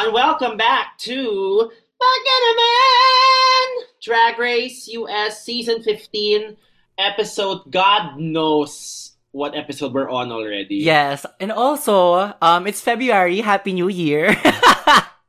everyone. Welcome back to Man Drag Race US Season 15, episode God knows what episode we're on already. Yes, and also, um, it's February. Happy New Year.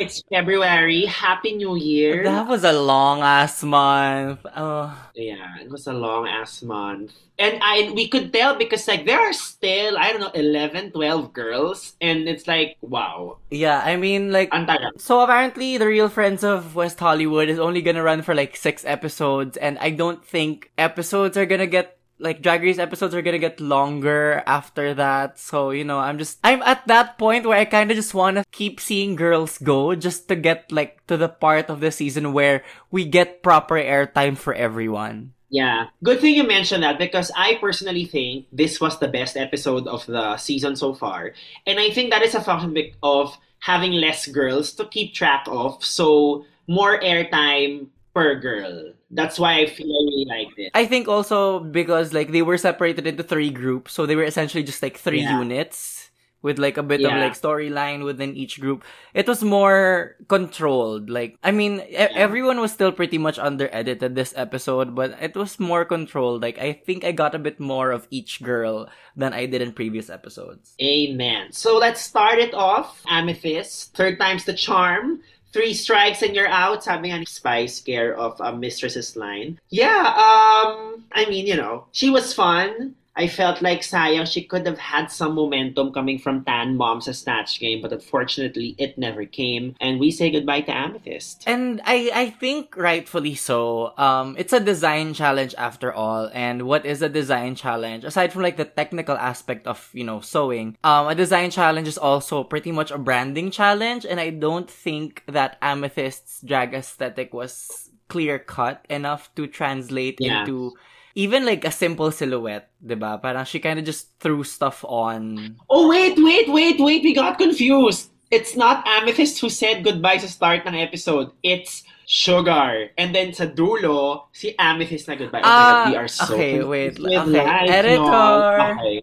It's February. Happy New Year. that was a long ass month. Oh. Yeah, it was a long ass month. And I we could tell because like there are still, I don't know, 11, 12 girls. And it's like, wow. Yeah, I mean, like, Ang tagal. so apparently, the Real Friends of West Hollywood is only gonna run for like six episodes, and I don't think episodes are gonna get like Drag Race episodes are gonna get longer after that. So, you know, I'm just, I'm at that point where I kind of just want to keep seeing girls go just to get like to the part of the season where we get proper airtime for everyone. Yeah. Good thing you mentioned that because I personally think this was the best episode of the season so far. And I think that is a function of having less girls to keep track of. So more airtime per girl. That's why I feel I really liked it. I think also because like they were separated into three groups, so they were essentially just like three Yeah. units with like a bit of like storyline within each group. It was more controlled. Like I mean, e- everyone was still pretty much under edited this episode, but it was more controlled. Like I think I got a bit more of each girl than I did in previous episodes. Amen. So let's start it off. Amethyst, third time's the charm. Three strikes and you're out. Sabi nga ni Spice Care of um, Mistress's line. Yeah, um, I mean, you know, she was fun. I felt like sayang she could have had some momentum coming from Tan Mom's Snatch game, but unfortunately it never came. And we say goodbye to Amethyst. And I, I think rightfully so. Um, it's a design challenge after all. And what is a design challenge? Aside from like the technical aspect of, you know, sewing, um, a design challenge is also pretty much a branding challenge. And I don't think that Amethyst's drag aesthetic was clear cut enough to translate Yeah. into even like a simple silhouette, diba? Parang she kind of just threw stuff on. Oh, wait, wait, wait, wait. We got confused. It's not Amethyst who said goodbye sa start ng episode. It's Sugar. And then sa dulo, si Amethyst na goodbye. Oh my Ah, God, we are so okay, wait. Okay, life, editor. No. Okay.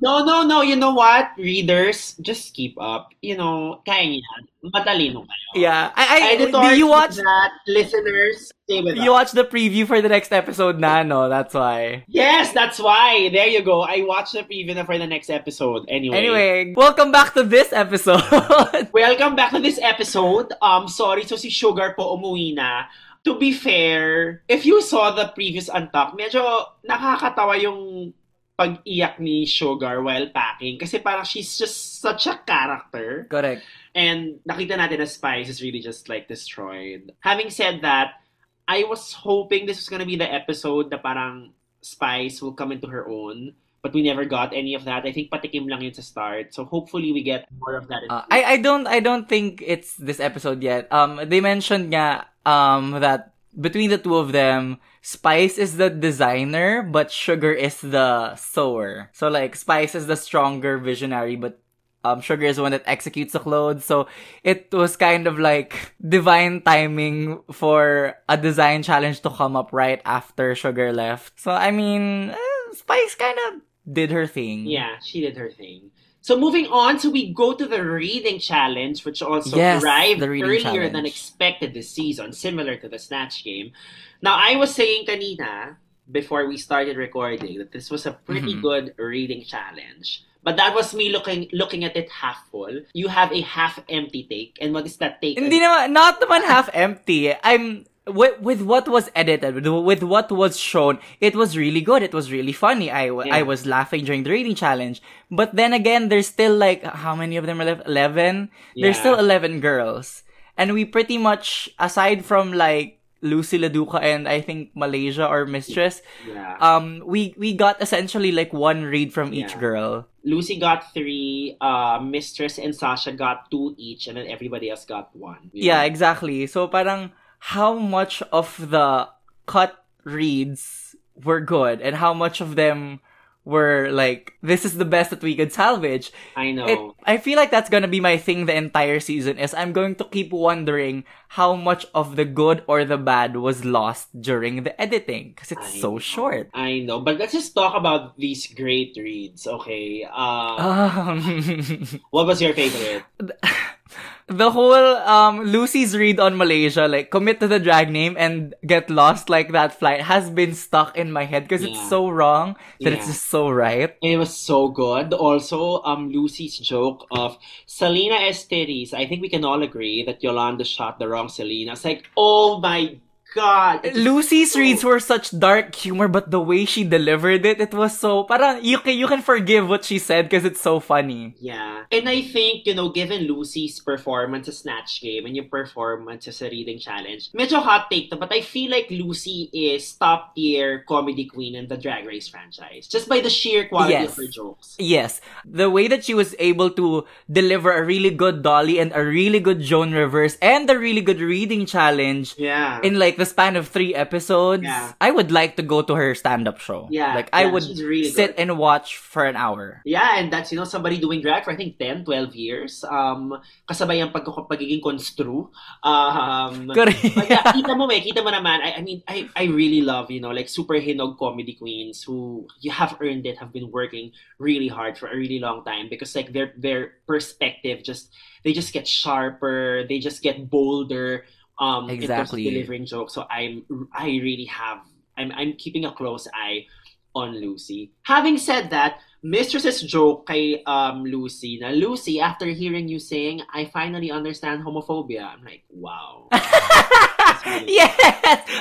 No, no, no. You know what? Readers, just keep up. You know, kaya niyo yan. Matalino kayo. Yeah. I, I, Editor, do you watch that? Listeners, stay with You us. watch the preview for the next episode na, no? That's why. Yes, that's why. There you go. I watched the preview na for the next episode. Anyway. Anyway, welcome back to this episode. Welcome back to this episode. Um, sorry, so si Sugar po umuwi na. To be fair, if you saw the previous Untucked, medyo nakakatawa yung pag-iyak ni Sugar while packing. Kasi parang she's just such a character. Correct. And nakita natin na Spice is really just like destroyed. Having said that, I was hoping this was gonna be the episode na parang Spice will come into her own. But we never got any of that. I think patikim lang yun sa start. So hopefully we get more of that. in Uh, I I don't I don't think it's this episode yet. Um, they mentioned nga um that between the two of them, Spice is the designer, but Sugar is the sewer. So like Spice is the stronger visionary, but um Sugar is the one that executes the clothes. So it was kind of like divine timing for a design challenge to come up right after Sugar left. So I mean, eh, Spice kind of did her thing. Yeah, she did her thing. So moving on, so we go to the reading challenge, which also Yes, arrived earlier than expected this season, similar to the Snatch game. Now, I was saying kanina, before we started recording, that this was a pretty Mhm. good reading challenge. But that was me looking looking at it half full. You have a half empty take. And what is that take? Hindi naman, not naman half empty. I'm, with, with what was edited, with, what was shown, it was really good. It was really funny. I, Yeah. I was laughing during the reading challenge. But then again, there's still like, how many of them are left? 11? There's still 11 girls. And we pretty much, aside from like, Loosey LaDuca and I think Malaysia or Mistress, Yeah. um, we, we got essentially like one read from each girl. Loosey got three, uh, Mistress and Sasha got two each, and then everybody else got one. Yeah, exactly. So parang how much of the cut reads were good and how much of them were like this is the best that we could salvage. I know. It, I feel like that's gonna be my thing the entire season is I'm going to keep wondering how much of the good or the bad was lost during the editing because it's I so know. short. I know, but let's just talk about these great reads, okay? Uh, Um, what was your favorite? the whole um Loosey's read on Malaysia, like commit to the drag name and get lost like that flight, has been stuck in my head because Yeah. it's so wrong that it's just so right. It was so good. Also, um, Loosey's joke of Salina EsTitties. I think we can all agree that Yolanda shot the wrong Selena. It's like, oh my god. Loosey's so- reads were such dark humor, but the way she delivered it, it was so parang you can you can forgive what she said because it's so funny. Yeah. And I think, you know, given Loosey's performance sa Snatch Game and yung performance sa Reading Challenge, medyo hot take to, but I feel like Loosey is top tier comedy queen in the Drag Race franchise. Just by the sheer quality Yes. of her jokes. Yes, the way that she was able to deliver a really good Dolly and a really good Joan Rivers and a really good reading challenge Yeah. in like the span of three episodes, Yeah. I would like to go to her stand-up show. Yeah, like I yeah, would really sit good. and watch for an hour. Yeah, and that's, you know, somebody doing drag for, I think, 10, 12 years. Um, kasabay ang pag pagiging constru. Um, Correct. But yeah, kita mo, eh, kita mo naman, I, I mean, I, I really love, you know, like super hinog comedy queens who you have earned it, have been working really hard for a really long time because like their their perspective just they just get sharper, they just get bolder um in terms of Exactly. delivering jokes. So I'm I really have I'm I'm keeping a close eye on Loosey. Having said that, Mistress's joke kay um Loosey na Loosey after hearing you saying I finally understand homophobia. I'm like, wow. yes.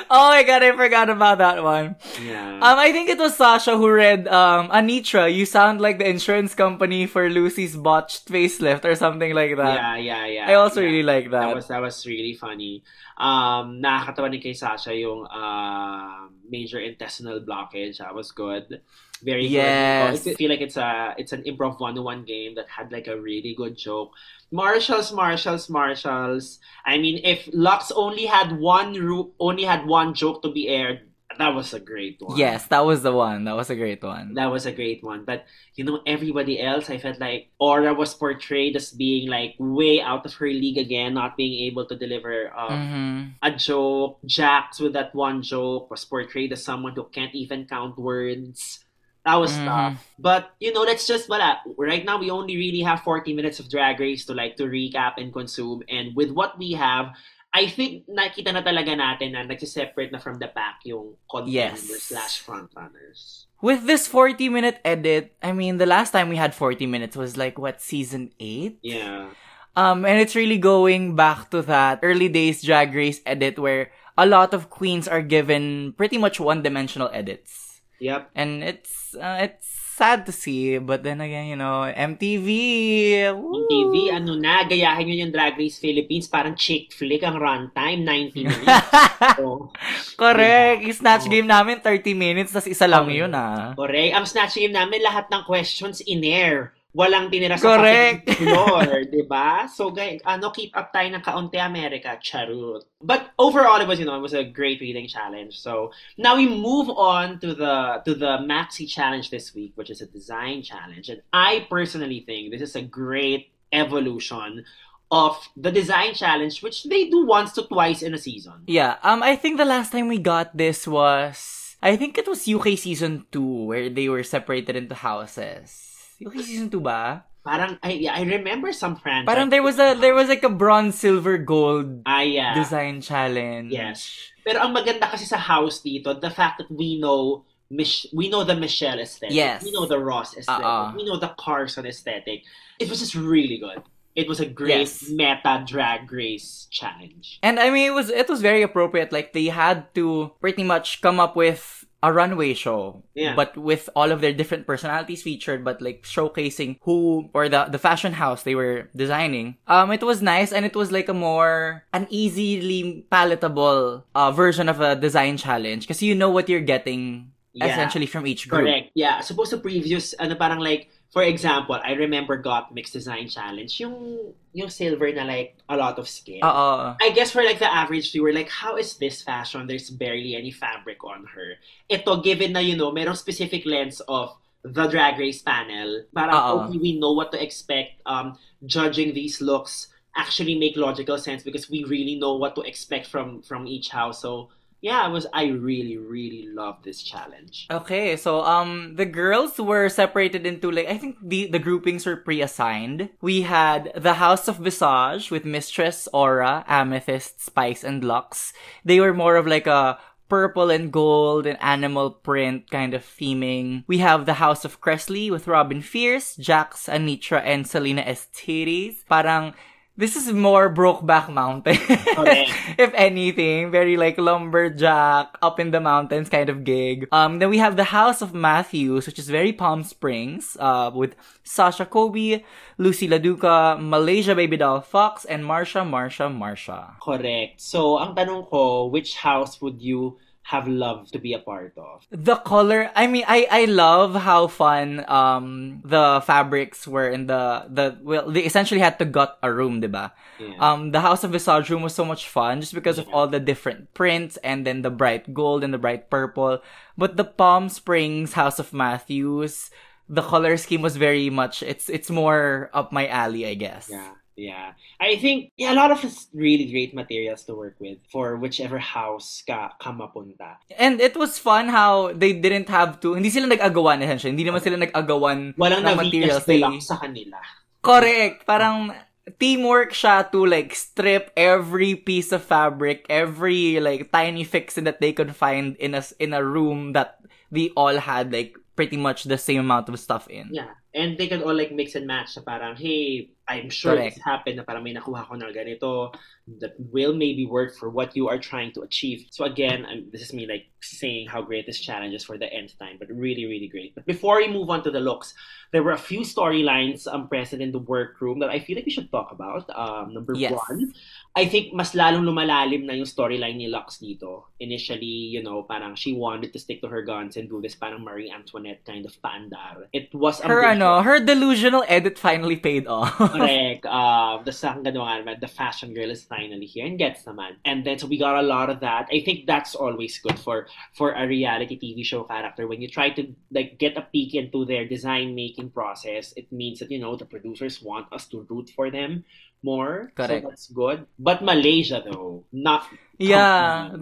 Oh my god, I forgot about that one. Yeah. Um, I think it was Sasha who read, um, Anetra, you sound like the insurance company for Loosey's botched facelift or something like that. yeah, yeah, yeah. I also yeah. really like that. That was that was really funny. Um, nakakatawa din kay Sasha yung uh, major intestinal blockage. That was good. Very Yes. good. I feel like it's a it's an improv one-on-one game that had like a really good joke. Marshals, Marshals, Marshals. I mean, if Luxx only had one ru- only had one joke to be aired, that was a great one. Yes, that was the one. That was a great one. That was a great one. But, you know, everybody else, I felt like Aura was portrayed as being like way out of her league again, not being able to deliver um, hmm a joke. Jax, with that one joke, was portrayed as someone who can't even count words. That was Mhm. tough. But, you know, let's just, wala. Right now, we only really have 40 minutes of Drag Race to like, to recap and consume. And with what we have, I think nakita na talaga natin na nagsiseparate na from the pack yung contenders Yes. slash frontrunners. With this 40 minute edit, I mean, the last time we had 40 minutes was like, what, season 8? Yeah. Um, and it's really going back to that early days drag race edit where a lot of queens are given pretty much one-dimensional edits. Yep. And it's, uh, it's sad to see, but then again, you know, MTV. Yung TV, ano na, gayahin nyo yung Drag Race Philippines, parang chick flick ang runtime, 90 minutes. so, Correct. Yung snatch Oh. game namin, 30 minutes, tas isa lang Oh. yun ah. correct. Ang snatch game namin, lahat ng questions in-air. Walang tinira sa Correct. floor, di ba? So, guys, ano, keep up tayo ng kaunti America, charut. But overall, it was, you know, it was a great reading challenge. So, now we move on to the to the Maxi challenge this week, which is a design challenge. And I personally think this is a great evolution of the design challenge, which they do once to twice in a season. Yeah, um, I think the last time we got this was, I think it was UK season 2 where they were separated into houses. UK season 2 ba? Parang, I, yeah, I remember some franchise. Parang there was a, there was like a bronze, silver, gold Ah, yeah. design challenge. Yes. Pero ang maganda kasi sa house dito, the fact that we know Mich- we know the Michelle aesthetic. Yes. We know the Ross aesthetic. Uh-uh. We know the Carson aesthetic. It was just really good. It was a great Yes. meta drag race challenge. And I mean, it was, it was very appropriate. Like, they had to pretty much come up with a runway show, Yeah. but with all of their different personalities featured, but like showcasing who or the the fashion house they were designing. Um, it was nice and it was like a more an easily palatable uh, version of a design challenge because you know what you're getting Yeah. essentially from each group. Correct. Yeah. Supposed to previous, ano parang like, for example, I remember Got Mix Design Challenge, yung, yung silver na like, a lot of skin. Uh, I guess for like the average viewer, like how is this fashion? There's barely any fabric on her. Ito, given na you know, merong specific lens of the drag race panel, parang Oo. okay, we know what to expect. Um, judging these looks actually make logical sense because we really know what to expect from from each house. So yeah, it was. I really, really love this challenge. Okay, so um the girls were separated into like I think the the groupings were pre-assigned. We had the House of Visage with Mistress, Aura, Amethyst, Spice, and Luxx. They were more of like a purple and gold and animal print kind of theming. We have the House of Kressley with Robin Fierce, Jax, Anetra, and Salina EsTitties. Parang this is more Brokeback Mountain. Okay. if anything, very like lumberjack, up in the mountains kind of gig. Um, then we have the House of Mathews, which is very Palm Springs, uh, with Sasha Colby, Loosey LaDuca, Malaysia Baby Doll Fox, and Marcia, Marcia, Marcia. Correct. So, ang tanong ko, which house would you have loved to be a part of? The color, I mean, I I love how fun um the fabrics were in the the well they essentially had to gut a room, diba? Yeah. Um, the House of Visage room was so much fun just because of all the different prints and then the bright gold and the bright purple. But the Palm Springs House of Mathews, the color scheme was very much it's it's more up my alley, I guess. Yeah, yeah. I think yeah, a lot of really great materials to work with for whichever house ka, ka mapunta. And it was fun how they didn't have to hindi sila nag-agawan essentially. Hindi naman sila nag-agawan Walang ng materials. materials They- sa kanila. Correct. Parang teamwork siya to like strip every piece of fabric, every like tiny fixin that they could find in a in a room that they all had like pretty much the same amount of stuff in. Yeah. And they can all like mix and match na parang, hey, I'm sure Correct. this happened na parang may nakuha ko na ganito that will maybe work for what you are trying to achieve. So again, I'm, this is me like saying how great this challenge is for the end time, but really, really great. But before we move on to the looks, there were a few storylines um, present in the workroom that I feel like we should talk about. Um, number Yes. one, I think mas lalong lumalalim na yung storyline ni Lux dito. Initially, you know, parang she wanted to stick to her guns and do this parang Marie Antoinette kind of paandar. It was Her ambitious. ano, her delusional edit finally paid off. Correct. Um, the ganda nga naman, the fashion girl is finally here and gets naman. And then so we got a lot of that. I think that's always good for for a reality TV show character when you try to like get a peek into their design making process. It means that you know the producers want us to root for them more. Correct. So that's good. But Malaysia though, not Yeah.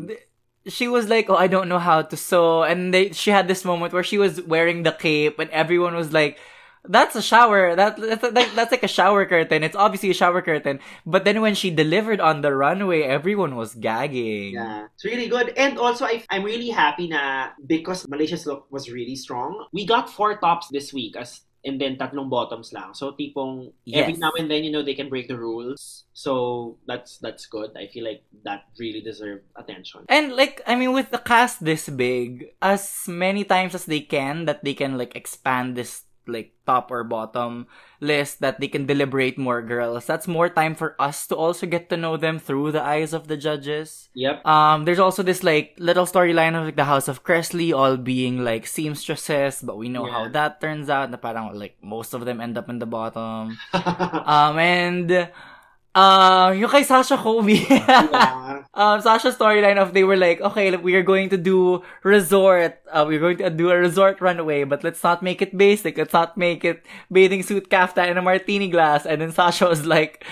She was like, "Oh, I don't know how to sew," and they she had this moment where she was wearing the cape, and everyone was like, "That's a shower. That that's like, that's like a shower curtain. It's obviously a shower curtain." But then when she delivered on the runway, everyone was gagging. Yeah, it's really good. And also, I, I'm really happy na because Malaysia's look was really strong. We got four tops this week as and then tatlong bottoms lang. So tipong every Yes. now and then, you know, they can break the rules. So that's that's good. I feel like that really deserved attention. And like, I mean, with the cast this big, as many times as they can, that they can like expand this like top or bottom list, that they can deliberate more girls. That's more time for us to also get to know them through the eyes of the judges. Yep. Um, there's also this like little storyline of like the House of Kressley all being like seamstresses, but we know how that turns out. Na parang like most of them end up in the bottom. Um, and uh, yung kay Sasha Colby. yeah. um, Sasha's storyline of they were like, okay, we are going to do resort. Uh, we're going to do a resort runway, but let's not make it basic. Let's not make it bathing suit kaftan and a martini glass. And then Sasha was like,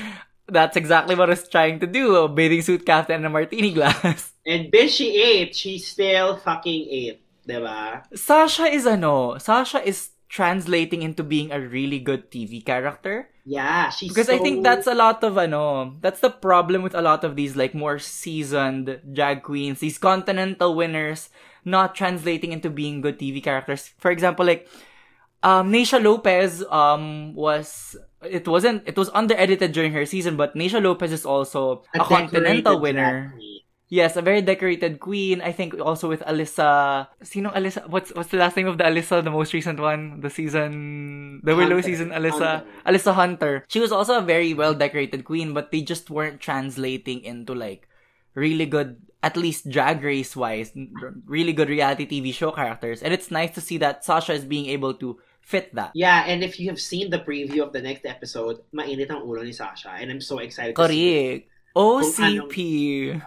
that's exactly what I was trying to do. A bathing suit kaftan and a martini glass. And bitch, she ate. She still fucking ate. Diba? Sasha is ano, Sasha is translating into being a really good TV character. Yeah, she's Because I think that's a lot of ano, that's the problem with a lot of these like more seasoned drag queens, these continental winners not translating into being good TV characters. For example, like um Naysha Lopez um was it wasn't it was under edited during her season, but Naysha Lopez is also a, continental winner. Yes, a very decorated queen. I think also with Alyssa. Sino Alyssa? What's what's the last name of the Alyssa? The most recent one, the season, the Willow Hunter. season. Alyssa, Hunter. Alyssa Hunter. She was also a very well decorated queen, but they just weren't translating into like really good, at least drag race wise, really good reality TV show characters. And it's nice to see that Sasha is being able to fit that. Yeah, and if you have seen the preview of the next episode, mainit ang ulo ni Sasha. And I'm so excited to see Correct. OCP.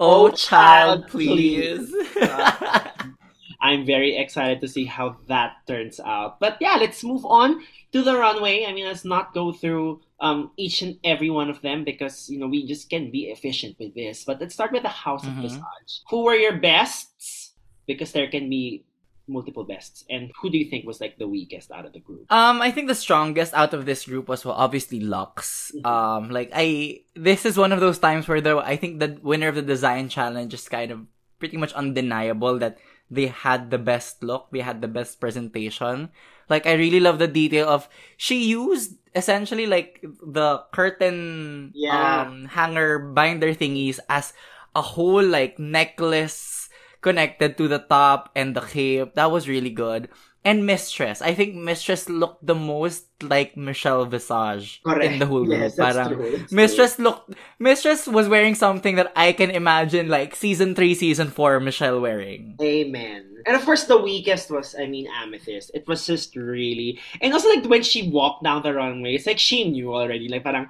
Oh, Oh, child, please. I'm very excited to see how that turns out. But yeah, let's move on to the runway. I mean, let's not go through um, each and every one of them because you know we just can be efficient with this. But let's start with the House Mhm. of Visage. Who were your bests? Because there can be multiple bests, and who do you think was like the weakest out of the group? Um, I think the strongest out of this group was well, obviously Luxx. Mhm. Um, like I, this is one of those times where the I think the winner of the design challenge is kind of pretty much undeniable that they had the best look, they had the best presentation. Like I really love the detail of she used essentially like the curtain Yeah. um hanger binder thingies as a whole like necklace connected to the top and the cape. That was really good. And Mistress. I think Mistress looked the most like Michelle Visage in the whole group. Yes, Parang true. Mistress looked Mistress was wearing something that I can imagine like season 3, season 4 Michelle wearing. Amen. And of course, the weakest was, I mean, Amethyst. It was just really, and also like when she walked down the runway, it's like she knew already. Like, parang,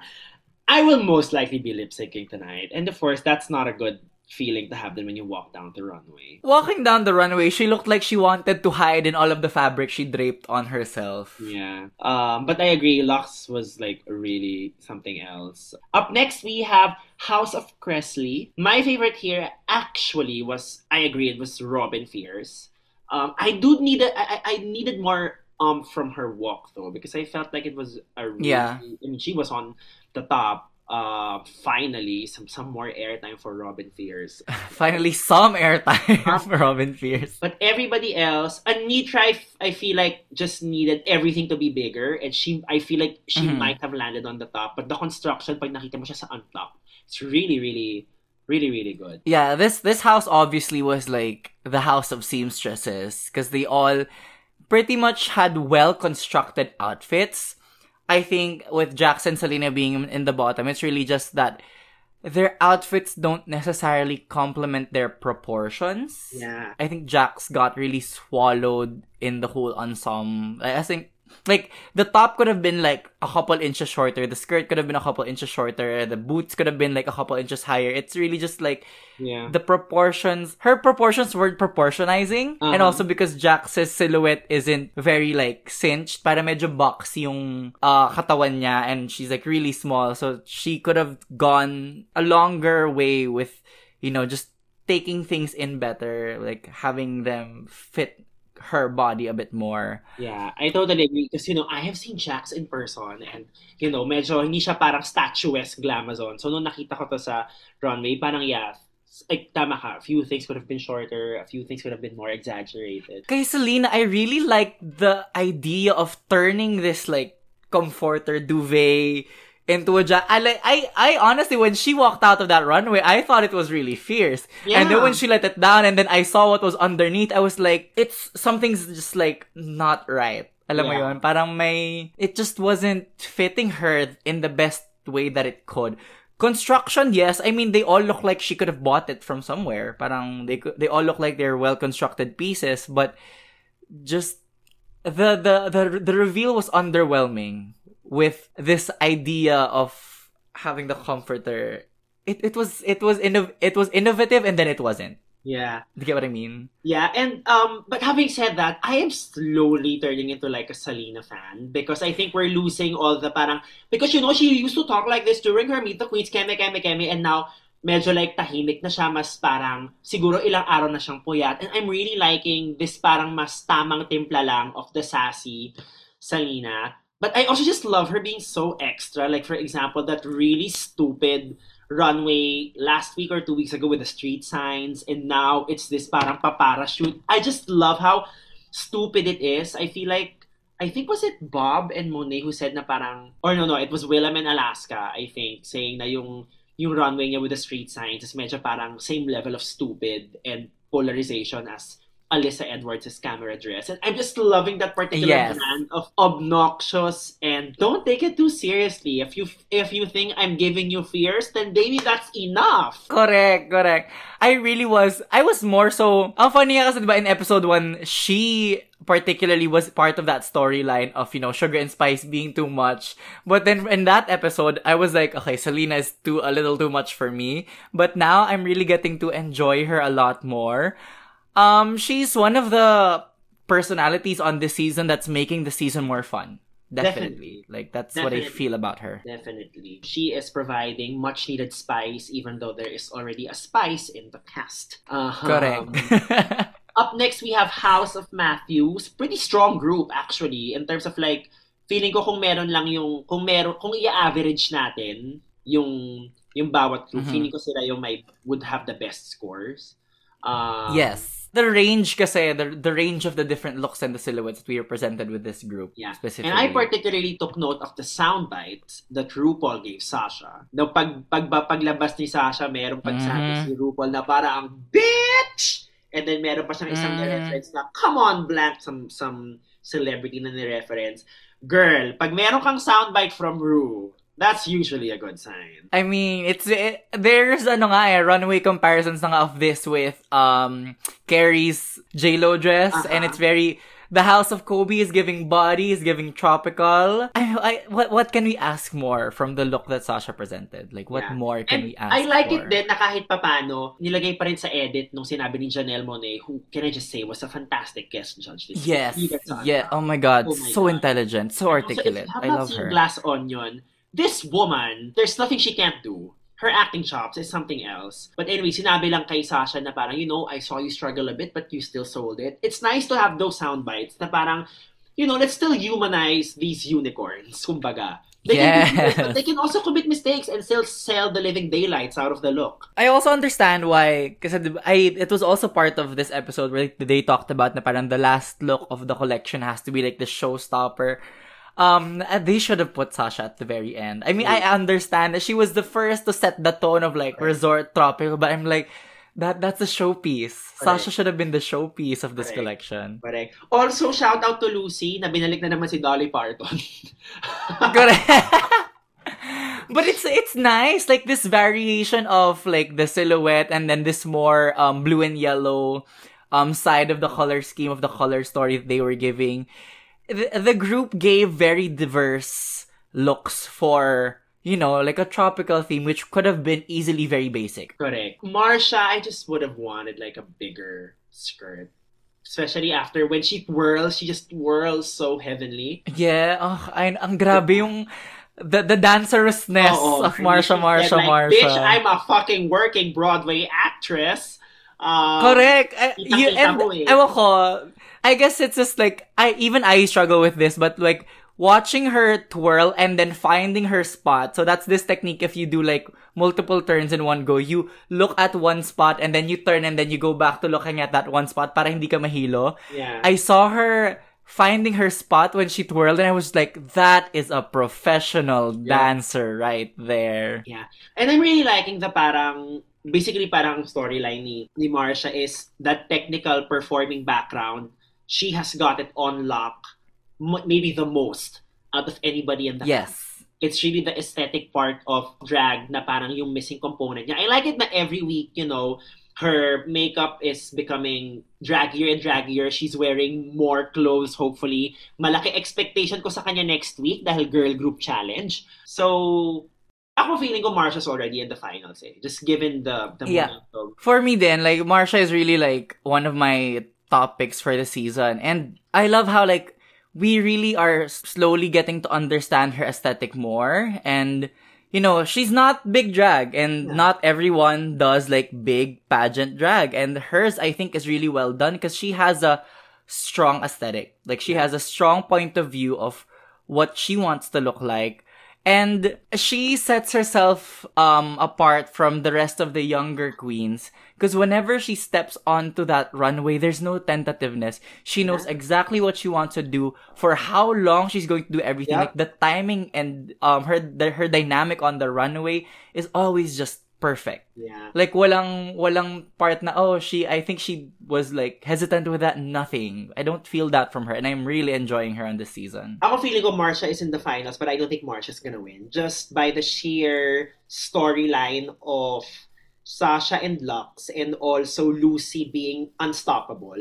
I will most likely be lip syncing tonight, and of course, that's not a good feeling to have them when you walk down the runway. Walking down the runway, she looked like she wanted to hide in all of the fabric she draped on herself. Yeah. Um, but I agree, Luxx was like really something else. Up next, we have House of Kressley. My favorite here actually was, I agree, it was Robin Fierce. Um, I do need a, I, I needed more um from her walk though because I felt like it was a really, Yeah. I mean, she was on the top. Uh, finally, some some more airtime for Robin Fierce. Finally, some airtime Um, for Robin Fierce. But everybody else, Anetra, I, f- I feel like just needed everything to be bigger, and she, I feel like she Mhm. might have landed on the top. But the construction, pag nakita mo siya sa on top, it's really, really, really, really good. Yeah, this this house obviously was like the house of seamstresses because they all pretty much had well constructed outfits. I think with Jackson and Salina being in the bottom, it's really just that their outfits don't necessarily complement their proportions. Yeah, I think Jax got really swallowed in the whole ensemble. I think like the top could have been like a couple inches shorter, the skirt could have been a couple inches shorter, the boots could have been like a couple inches higher. It's really just like yeah, the proportions her proportions weren't proportionizing. And Uh-huh. also because Jax's silhouette isn't very like cinched para medyo box yung uh, katawan niya. And she's like really small. So she could have gone a longer way with you know just taking things in better like having them fit her body a bit more yeah. I totally agree because you know I have seen Jax in person, and you know medyo hindi siya parang statuesque glamazon. So nung nakita ko to sa runway, parang yeah. Like, tama ka. A few things could have been shorter. A few things could have been more exaggerated. Kay Selena, I really like the idea of turning this like comforter duvet into a jacket. I like I I honestly when she walked out of that runway, I thought it was really fierce. And then when she let it down and then I saw what was underneath, I was like, it's something's just like not right. Alam mo Yeah. yun? Parang may it just wasn't fitting her in the best way that it could. Construction, yes. I mean, they all look like she could have bought it from somewhere. Parang they could, they all look like they're well constructed pieces, but just the the the the reveal was underwhelming with this idea of having the comforter. It it was it was inno- it was innovative and then it wasn't. Yeah. Do you get what I mean? Yeah, and um, but having said that, I am slowly turning into like a Selena fan because I think we're losing all the parang because you know she used to talk like this during her Meet the Queens, keme keme keme, and now medyo like tahimik na siya, mas parang siguro ilang araw na siyang puyat, and I'm really liking this parang mas tamang timpla lang of the sassy Selena. But I also just love her being so extra. Like for example, that really stupid runway last week or two weeks ago with the street signs and now it's this parang paparachute. I just love how stupid it is. I feel like I think was it Bob and Monet who said na parang or no no it was Willem and Alaska I think saying na yung yung runway niya with the street signs is medyo parang same level of stupid and polarization as Alyssa Edwards' camera dress. And I'm just loving that particular Yes. brand of obnoxious and don't take it too seriously. If you if you think I'm giving you fears, then maybe that's enough. Correct, correct. I really was, I was more so, ang funny kasi diba in episode 1, she particularly was part of that storyline of, you know, sugar and spice being too much. But then in that episode, I was like, okay, Salina is too, a little too much for me. But now I'm really getting to enjoy her a lot more. Um, she's one of the personalities on this season that's making the season more fun. Definitely. Like that's what I feel about her. Definitely. She is providing much needed spice, even though there is already a spice in the cast. Uh-huh. Correct. Up next, we have House of Mathews. Pretty strong group, actually, in terms of like, feeling ko kung meron lang yung, kung meron, kung i-average natin yung, yung bawat group, Mhm. feeling ko sila yung may, would have the best scores. Um, yes. The range kasi, the, the range of the different looks and the silhouettes that we are presented with this group. Yeah. Specifically. And I particularly took note of the sound bites that RuPaul gave Sasha. No, pag, pag, paglabas ni Sasha, meron pagsabi Mhm. si RuPaul na para ang bitch! And then meron pa siyang isang Mhm. reference na, come on, blank, some, some celebrity na ni-reference. Girl, pag meron kang soundbite from Ru, that's usually a good sign. I mean, it's it, there's ano nga eh, runway comparisons nga of this with um Carrie's J-Lo dress and Uh-huh. it's very the House of Kobe is giving body, is giving tropical. I, I what what can we ask more from the look that Sasha presented? Like what Yeah. more can And we ask I like for? it din na kahit papano, nilagay pa rin sa edit nung sinabi ni Janelle Monet, who, can I just say, was a fantastic guest judge this Yes. Yeah. Oh my god. Oh my so God. intelligent, so articulate. Also, I love her. Glass Onion, this woman, there's nothing she can't do. Her acting chops is something else. But anyway, sinabi lang kay Sasha na parang, you know, I saw you struggle a bit, but you still sold it. It's nice to have those sound bites na parang, you know, let's still humanize these unicorns, kumbaga. They, can, do this, but Yes. they can also commit mistakes and still sell the living daylights out of the look. I also understand why ba- I it was also part of this episode where like, they talked about na parang the last look of the collection has to be like the showstopper. Um, they should have put Sasha at the very end. I mean, I understand that she was the first to set the tone of like resort tropical, but I'm like, that that's a showpiece. Correct. Sasha should have been the showpiece of this Correct. collection. Correct. Also, shout out to Loosey na binalik na naman si Dolly Parton. Correct. but it's it's nice like this variation of like the silhouette and then this more um blue and yellow um side of the color scheme of the color story that they were giving the, the group gave very diverse looks for you know like a tropical theme which could have been easily very basic Correct. Marcia, I just would have wanted like a bigger skirt. Especially after when she twirls, she just twirls so heavenly. yeah oh, ay, ang grabe yung the, the dancerousness Oo, of Marcia Marcia like, Marcia Bitch, I'm a fucking working Broadway actress. Um, Correct. I, kitang-kita you, and, eh. ewan ko, I guess it's just like, I, even I struggle with this, but like, watching her twirl and then finding her spot. So that's this technique if you do like multiple turns in one go. You look at one spot and then you turn and then you go back to looking at that one spot para hindi ka mahilo. Yeah. I saw her finding her spot when she twirled and I was like, that is a professional Yeah. dancer right there. Yeah. And I'm really liking the parang, basically parang storyline ni, ni Marcia is that technical performing background. She has got it on lock, m- maybe the most out of anybody in the cast. Yes. It's really the aesthetic part of drag na parang yung missing component niya. I like it na every week, you know, her makeup is becoming draggier and draggier. She's wearing more clothes, hopefully. Malaki expectation ko sa kanya next week dahil girl group challenge. So, ako feeling ko Marcia's already in the finals eh. Just given the, the Yeah. momentum. For me then, like Marsha is really like one of my top picks for the season. And I love how like we really are slowly getting to understand her aesthetic more. And you know, she's not big drag and Yeah. not everyone does like big pageant drag. And hers I think is really well done because she has a strong aesthetic. Like she has a strong point of view of what she wants to look like. And she sets herself um apart from the rest of the younger queens because whenever she steps onto that runway, there's no tentativeness. She knows exactly what she wants to do for how long she's going to do everything. Yep. Like the timing and um her the, her dynamic on the runway is always just perfect. Yeah. Like walang walang part na oh she I think she was like hesitant with that nothing. I don't feel that from her and I'm really enjoying her on this season. Ako feeling ko Marcia is in the finals, but I don't think Marcia's gonna win. Just by the sheer storyline of Sasha and Luxx and also Loosey being unstoppable.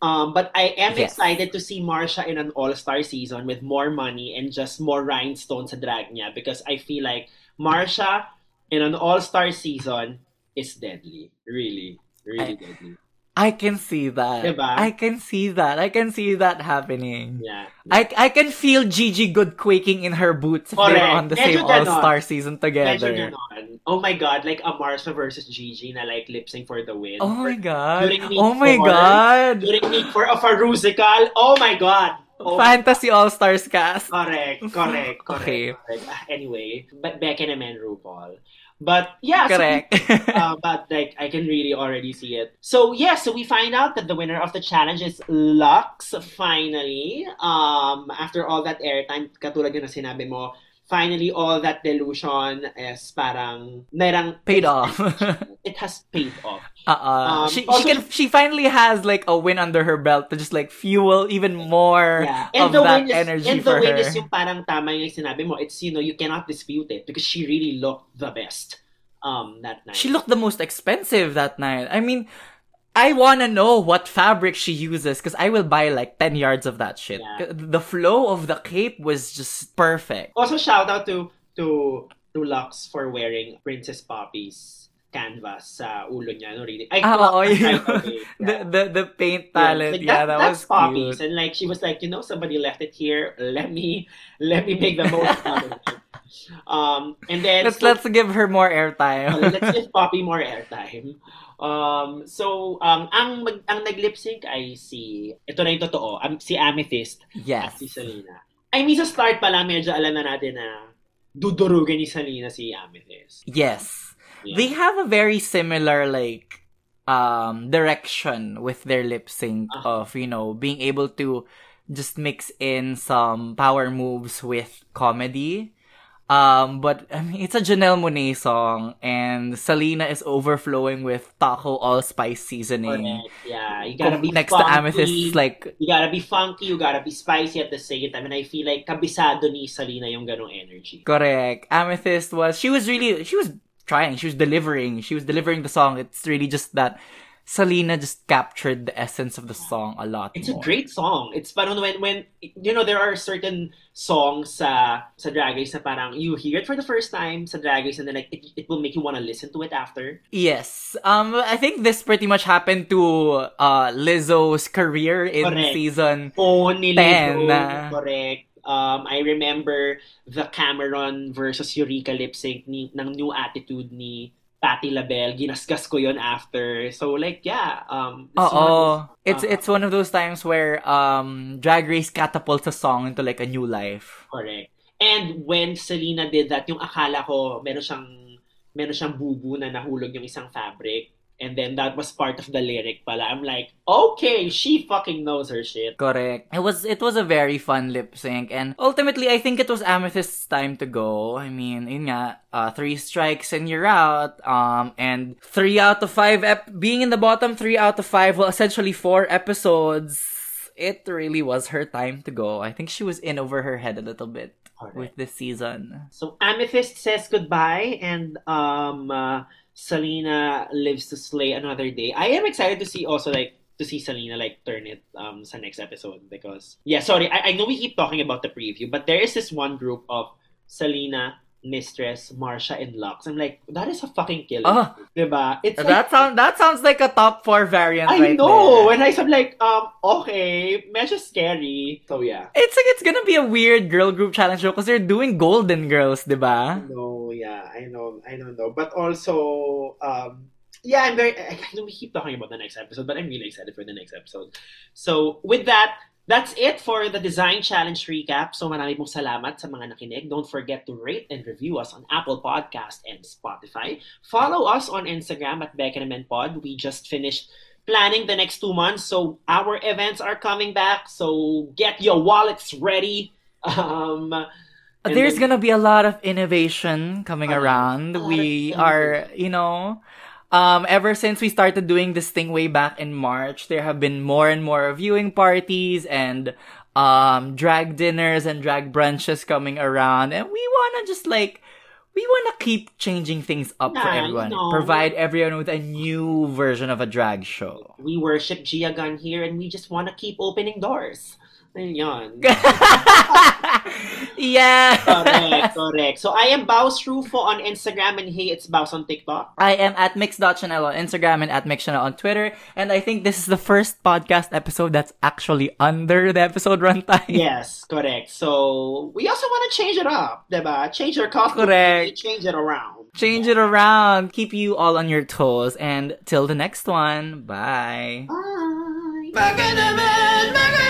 Um, but I am Yes. excited to see Marcia in an all-star season with more money and just more rhinestones sa drag niya because I feel like Marcia in an all-star season is deadly. Really, really deadly. I can see that. Diba? I can see that. I can see that happening. Yeah. I I can feel Gigi Goode quaking in her boots if they were Correct. on the Medyo same. All-Star season Medyo together. Oh my God, like a Marcia versus Gigi na like lip sync for the win. Oh my god. Meet Oh my god. During Meet for a Rusical. Oh my God. Oh, Fantasy All-Stars cast. correct, correct, correct. Okay. correct. Ah, Anyway, but Becky naman RuPaul. But yeah, so Correct. uh, but like I can really already see it. So yeah, so we find out that the winner of the challenge is Luxx finally. Um, after all that airtime, katulad yun na sinabi mo, finally all that delusion is parang merang Paid off. It has paid off. Uh-uh. Um, she, also- she can she finally has like a win under her belt to just like fuel even more Yeah. of And the that win is, energy and for the win her. is yung parang tama yung sinabi mo. It's, you know, you cannot dispute it because she really looked the best um that night. She looked the most expensive that night. I mean, I wanna know what fabric she uses because I will buy like 10 yards of that shit. Yeah. The flow of the cape was just perfect. Also, shout out to to to Luxx for wearing Princess Poppy's canvas sa ulo niya. No, really. I Ah, yun. okay, the, yeah. the the paint talent, Like, yeah, that, that, that's was Poppy's. cute. And like she was like, you know, somebody left it here. Let me let me make the most out of it. Um, and then Let's so- let's give her more Uh, airtime. let's give Poppy more airtime. Um, so, um, ang, mag, ang nag-lip sync ay si, ito na yung totoo, um, si Amethyst at yes. si Selena. I mean, sa start pa lang, medyo alam na natin na dudurugin ni Selena si Amethyst. Yes. Yeah. They have a very similar like um direction with their lip sync Ah. of, you know, being able to just mix in some power moves with comedy. Um, but I mean, it's a Janelle Monáe song, and Salina is overflowing with taco allspice seasoning. Correct. Yeah, you gotta be Next funky. to Amethyst, like you gotta be funky, you gotta be spicy at the same time. And I feel like kabisado ni Salina yung ganong energy. Correct. Amethyst was she was really she was trying, she was delivering, she was delivering the song. It's really just that Salina just captured the essence of the song a lot. It's a great song. It's parang when when you know there are certain songs sa sa Drag Race na parang you hear it for the first time sa Drag Race and then like it, it will make you want to listen to it after. Yes. Um I think this pretty much happened to uh Lizzo's career in Correct. season Oh, ni Ten Lizzo, na. correct. Um, I remember the Cameron versus Eureka lip sync ni, ng New Attitude ni Patti LaBelle. Ginasgas ko yon after. So like yeah, um it's Oh, those- it's uh, it's one of those times where um Drag Race catapults a song into like a new life. Correct. And when Selena did that, yung akala ko meron siyang meron siyang bubu na nahulog yung isang fabric. And then that was part of the lyric pala. I'm like, okay, she fucking knows her shit. Correct. It was it was a very fun lip sync and ultimately I think it was Amethyst's time to go. I mean, yun nga, uh, three strikes and you're out. Um and three out of five ep- being in the bottom three out of five, well essentially four episodes. It really was her time to go. I think she was in over her head a little bit with this season. So Amethyst says goodbye, and um, uh, Selena lives to slay another day. I am excited to see also like to see Selena like turn it um sa next episode because yeah, sorry, I, I know we keep talking about the preview, but there is this one group of Selena, Mistress, Marcia, and Luxx. I'm like, that is a fucking killer, Ah. diba? It's like, That sound that sounds like a top four variant I right know, there. and I am like, um, okay, medyo scary. So yeah. It's like it's gonna be a weird girl group challenge show because they're doing Golden Girls, diba? No, yeah, I know, I don't know, but also, um, yeah, I'm very. I, I know we keep talking about the next episode, but I'm really excited for the next episode. So with that, that's it for the design challenge recap. So marami pong salamat sa mga nakinig. Don't forget to rate and review us on Apple Podcast and Spotify. Follow us on Instagram at Beckham and Pod. We just finished planning the next two months, so our events are coming back. So get your wallets ready. Um, There's then- gonna be a lot of innovation coming Uh, around. We are, you know, um, ever since we started doing this thing way back in March, there have been more and more viewing parties and um drag dinners and drag brunches coming around, and we wanna just like. We want to keep changing things up for Yeah, everyone. know. Provide everyone with a new version of a drag show. we worship Gia Gunn here and we just want to keep opening doors. Ayun. Yeah. correct, correct. So I am Baus Rufo on Instagram and hey, it's Baus on TikTok. I am at mix.chanel on Instagram and at mixchannel on Twitter. And I think this is the first podcast episode that's actually under the episode runtime. Yes, correct. So we also want to change it up, diba? Change our costume. Correct. Change it around. Change it around. Keep you all on your toes. And till the next one, bye. Bye. Baka naman, baka